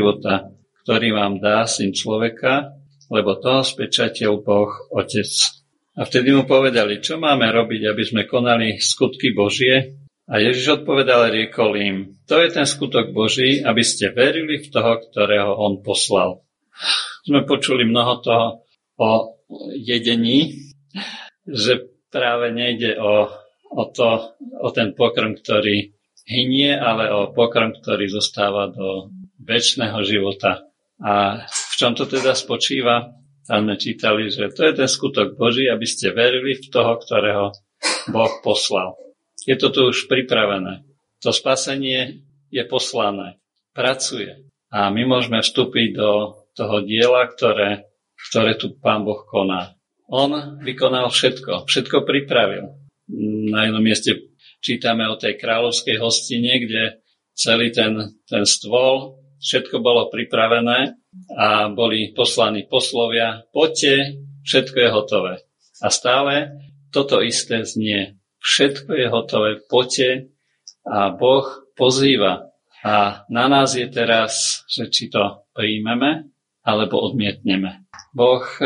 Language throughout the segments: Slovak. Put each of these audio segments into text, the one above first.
života, ktorý vám dá syn človeka, lebo toho spečateľ Boh Otec. A vtedy mu povedali, čo máme robiť, aby sme konali skutky Božie? A Ježiš odpovedal riekol im, to je ten skutok Boží, aby ste verili v toho, ktorého on poslal. Sme počuli mnoho toho o jedení, že práve nejde o, o, to, o ten pokrm, ktorý hynie, ale o pokrm, ktorý zostáva do väčšného života. A v čom to teda spočíva? Tam sme čítali, že to je ten skutok Boží, aby ste verili v toho, ktorého Boh poslal. Je to tu už pripravené. To spasenie je poslané, pracuje. A my môžeme vstúpiť do toho diela, ktoré, ktoré tu Pán Boh koná. On vykonal všetko, všetko pripravil. Na jednom mieste čítame o tej kráľovskej hostine, kde celý ten, ten stôl, všetko bolo pripravené a boli poslaní poslovia, poďte, všetko je hotové. A stále toto isté znie. Všetko je hotové, poďte a Boh pozýva. A na nás je teraz, že či to príjmeme, alebo odmietneme. Boh e,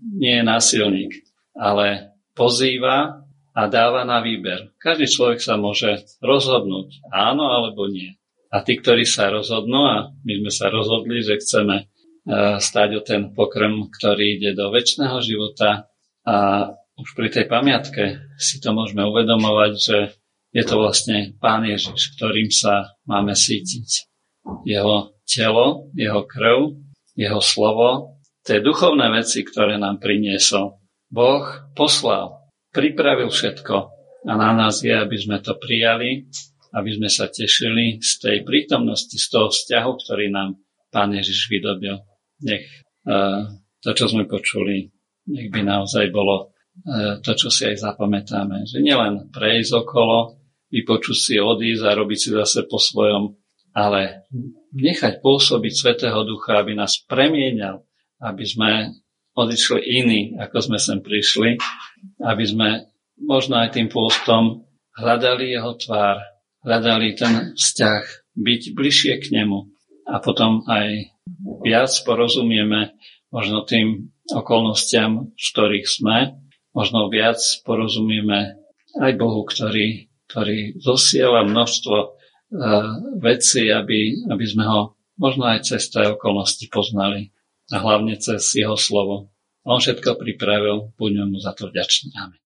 nie je násilník, ale pozýva a dáva na výber. Každý človek sa môže rozhodnúť áno alebo nie. A tí, ktorí sa rozhodnú, a my sme sa rozhodli, že chceme e, stať o ten pokrm, ktorý ide do väčšného života a už pri tej pamiatke si to môžeme uvedomovať, že je to vlastne Pán Ježiš, ktorým sa máme sítiť. Jeho telo, jeho krv, jeho slovo, tie duchovné veci, ktoré nám priniesol. Boh poslal, pripravil všetko a na nás je, aby sme to prijali aby sme sa tešili z tej prítomnosti, z toho vzťahu, ktorý nám Pán Ježiš vydobil. Nech uh, to, čo sme počuli, nech by naozaj bolo uh, to, čo si aj zapamätáme. Že nielen prejsť okolo, vypočuť si, odísť a robiť si zase po svojom, ale nechať pôsobiť Svetého Ducha, aby nás premienial, aby sme odišli iní, ako sme sem prišli, aby sme možno aj tým pôstom hľadali jeho tvár, hľadali ten vzťah, byť bližšie k nemu a potom aj viac porozumieme možno tým okolnostiam, v ktorých sme, možno viac porozumieme aj Bohu, ktorý, ktorý zosiela množstvo uh, vecí, aby, aby sme ho možno aj cez tie okolnosti poznali a hlavne cez jeho slovo. On všetko pripravil, buďme mu za to vďační. Amen.